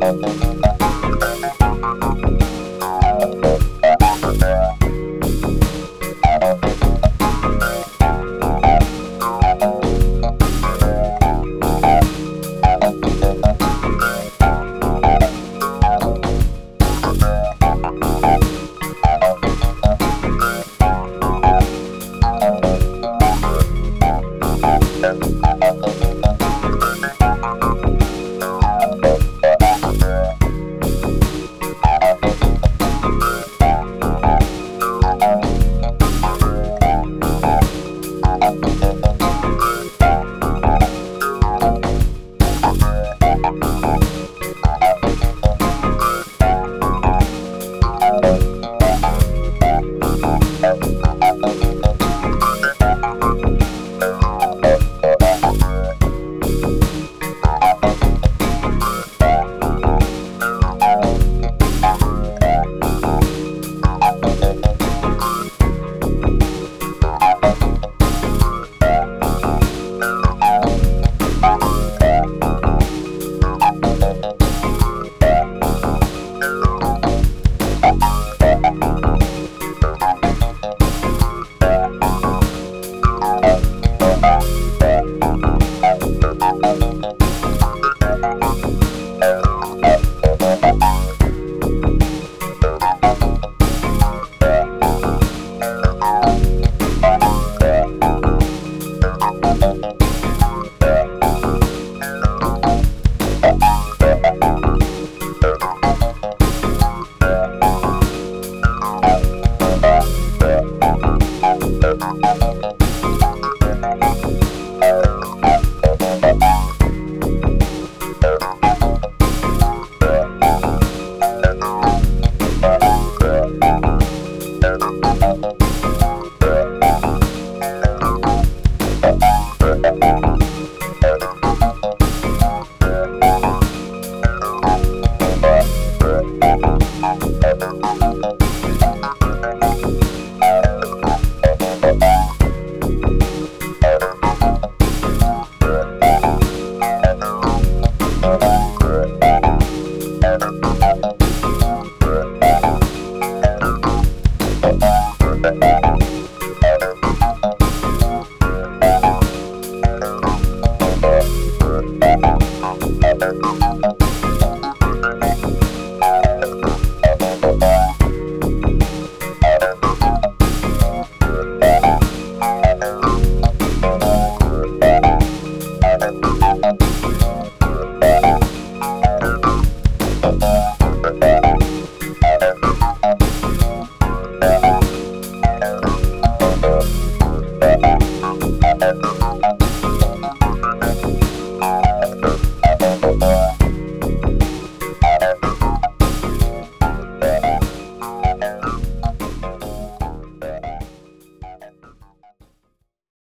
Thank